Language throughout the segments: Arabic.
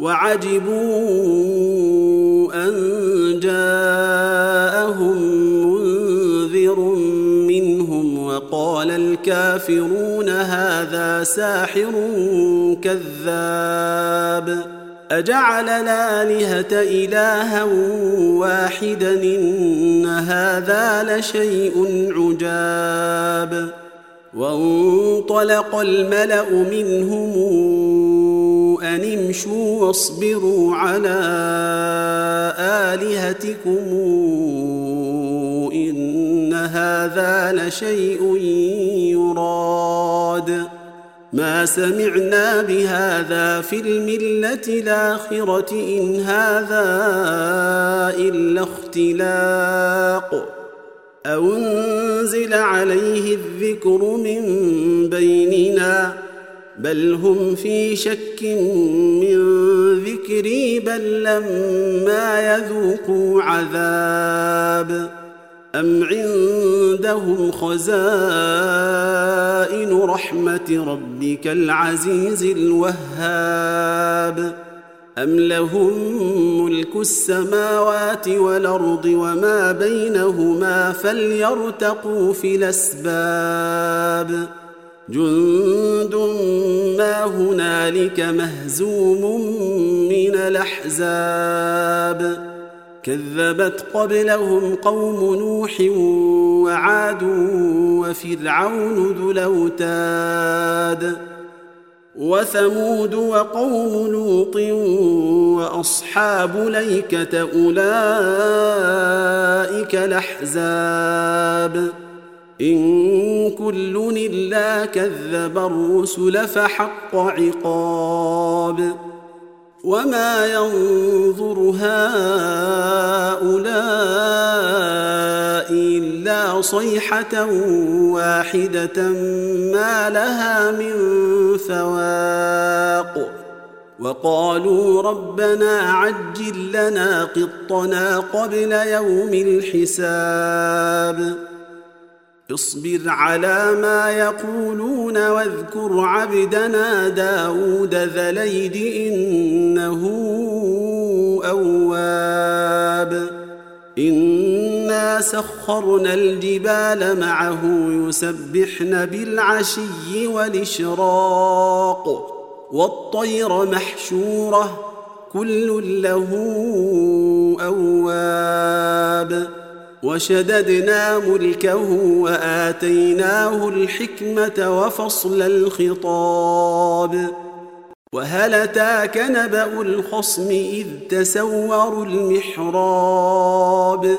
وعجبوا أن جاءهم منذر منهم وقال الكافرون هذا ساحر كذاب أجعل الآلهة إلها واحدا إن هذا لشيء عجاب وانطلق الملأ منهم أن امشوا واصبروا على آلهتكم إن هذا لشيء يراد. ما سمعنا بهذا في الملة الآخرة إن هذا إلا اختلاق. أو أنزل عليه الذكر من بيننا بل هم في شك من ذكري بل لما يذوقوا عذاب. أم عندهم خزائن رحمة ربك العزيز الوهاب؟ أم لهم ملك السماوات والأرض وما بينهما فليرتقوا في الأسباب؟ جند ما هنالك مهزوم من الأحزاب. كذبت قبلهم قوم نوح وعاد وفرعون ذو الأوتاد وثمود وقوم لوط وأصحاب ليكة أولئك الأحزاب. إن كل إلا كذب الرسل فحق عقاب وما ينظر هؤلاء إلا صيحة واحدة ما لها من فواق وقالوا ربنا عجل لنا قطنا قبل يوم الحساب اصبر على ما يقولون واذكر عبدنا داود ذا ليد إنه أواب. إنا سخرنا الجبال معه يسبحن بالعشي والإشراق والطير محشورة كل له أواب. وشددنا ملكه وآتيناه الحكمة وفصل الخطاب. وهل أتاك نبأ الخصم إذ تسوروا المحراب؟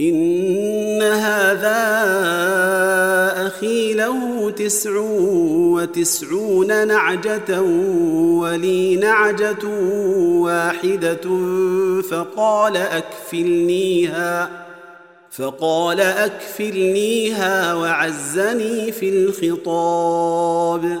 إن هذا أخي له تسع وتسعون نعجة ولي نعجة واحدة فقال أكفلنيها فقال أكفلنيها وعزني في الخطاب.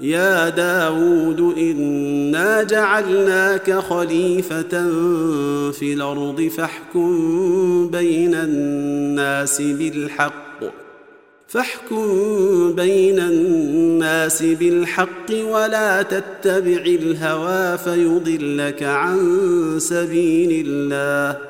يا داود إنا جعلناك خليفة في الأرض فاحكم بين الناس بالحق فاحكم بين الناس بالحق ولا تتبع الهوى فيضلك عن سبيل الله.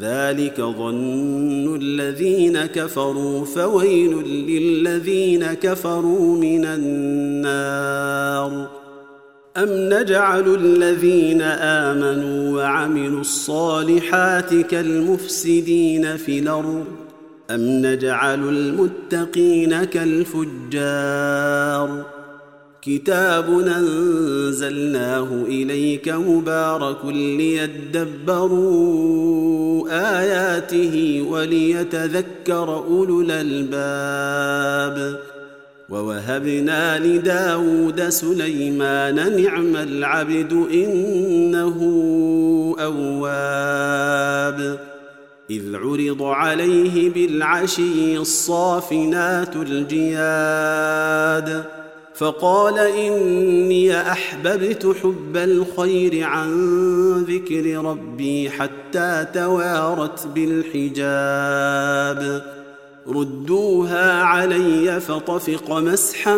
ذلك ظن الذين كفروا فويل للذين كفروا من النار. أم نجعل الذين آمنوا وعملوا الصالحات كالمفسدين في الأرض؟ أم نجعل المتقين كالفجار؟ كتاب انزلناه اليك مبارك ليدبروا اياته وليتذكر اولو الالباب ووهبنا لداود سليمان نعم العبد انه اواب اذ عرض عليه بالعشي الصافنات الجياد فقال إني أحببت حب الخير عن ذكر ربي حتى توارت بالحجاب. ردوها علي فطفق مسحا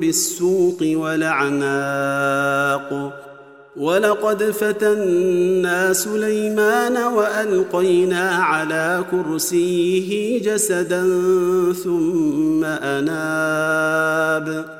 بالسوق ولعناق ولقد فتنا سليمان وألقينا على كرسيه جسدا ثم أناب.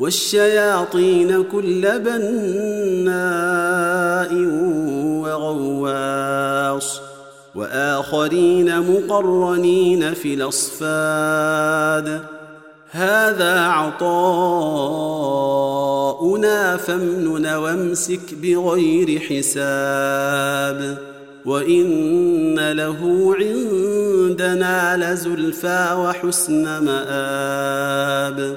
والشياطين كل بناء وغواص وآخرين مقرنين في الأصفاد. هذا عطاؤنا فامنن وامسك بغير حساب. وإن له عندنا لزلفى وحسن مآب.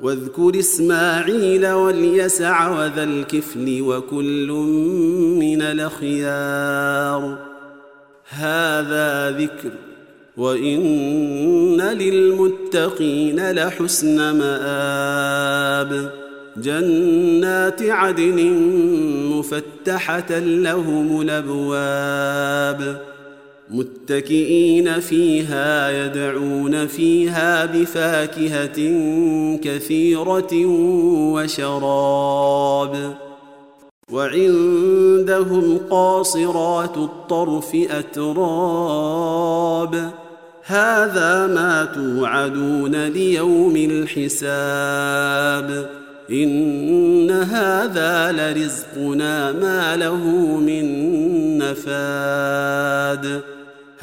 واذكر إسماعيل واليسع وذا الكفل وكل من الأخيار. هذا ذكر وإن للمتقين لحسن مآب. جنات عدن مفتحة لهم الأبواب. متكئين فيها يدعون فيها بفاكهة كثيرة وشراب. وعندهم قاصرات الطرف أتراب. هذا ما توعدون ليوم الحساب. إن هذا لرزقنا ما له من نفاد.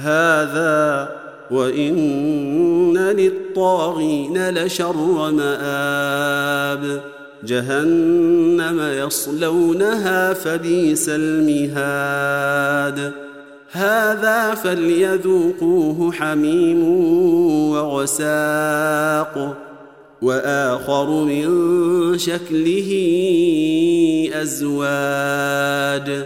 هذا وإن للطاغين لشر مآب. جهنم يصلونها فبئس المهاد. هذا فليذوقوه حميم وغساق. وآخر من شكله أزواج.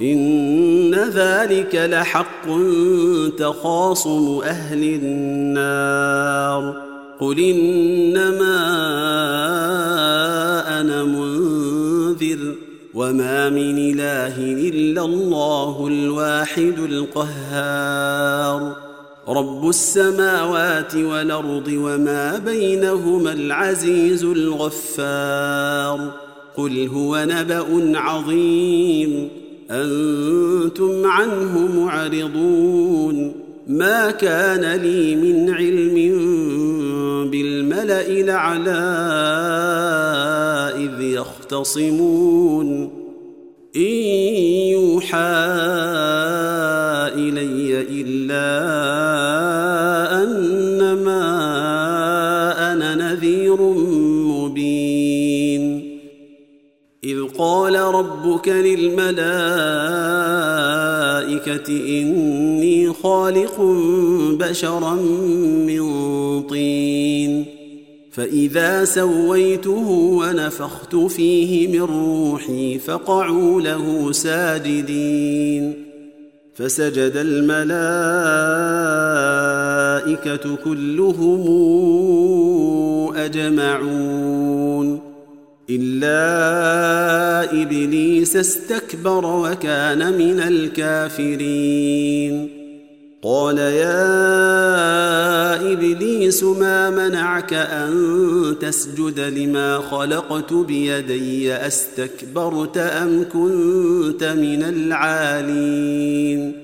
إن ذلك لحق تخاصم أهل النار. قل إنما أنا منذر وما من إله إلا الله الواحد القهار. رب السماوات والأرض وما بينهما العزيز الغفار. قل هو نبأ عظيم. أنتم عنه معرضون. ما كان لي من علم بالملأ الاعلى إذ يختصمون. إن يوحى ربك للملائكة إني خالق بشرا من طين. فإذا سويته ونفخت فيه من روحي فقعوا له ساجدين. فسجد الملائكة كلهم أجمعون. إلا إبليس استكبر وكان من الكافرين. قال يا إبليس ما منعك أن تسجد لما خلقت بيدي؟ أستكبرت أم كنت من العالين؟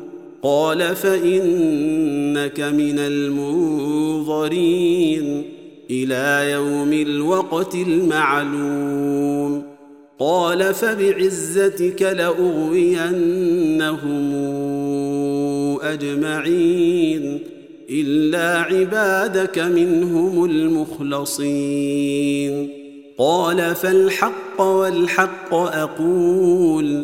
قال فإنك من المنظرين إلى يوم الوقت المعلوم. قال فبعزتك لأغوينهم أجمعين إلا عبادك منهم المخلصين. قال فالحق والحق أقول.